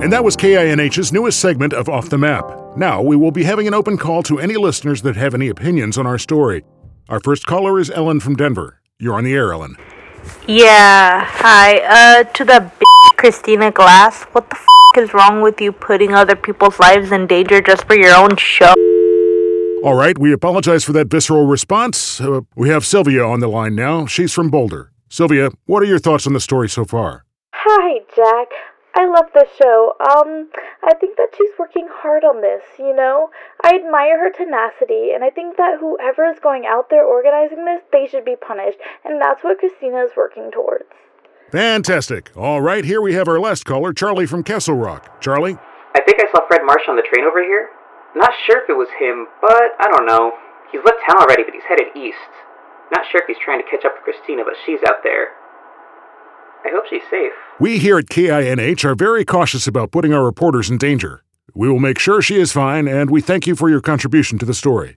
And that was KINH's newest segment of Off the Map. Now, we will be having an open call to any listeners that have any opinions on our story. Our first caller is Ellen from Denver. You're on the air, Ellen. Yeah, hi. Uh, to the b- Christina Glass. What the f is wrong with you putting other people's lives in danger just for your own show? All right, we apologize for that visceral response. Uh, we have Sylvia on the line now. She's from Boulder. Sylvia, what are your thoughts on the story so far? Hi, Jack. I love the show. Um, I think that she's working hard on this, you know? I admire her tenacity, and I think that whoever is going out there organizing this, they should be punished, and that's what Christina is working towards. Fantastic. All right, here we have our last caller, Charlie from Castle Rock. Charlie? I think I saw Fred Marsh on the train over here. Not sure if it was him, but I don't know. He's left town already, but he's headed east. Not sure if he's trying to catch up with Christina, but she's out there. I hope she's safe. We here at KINH are very cautious about putting our reporters in danger. We will make sure she is fine, and we thank you for your contribution to the story.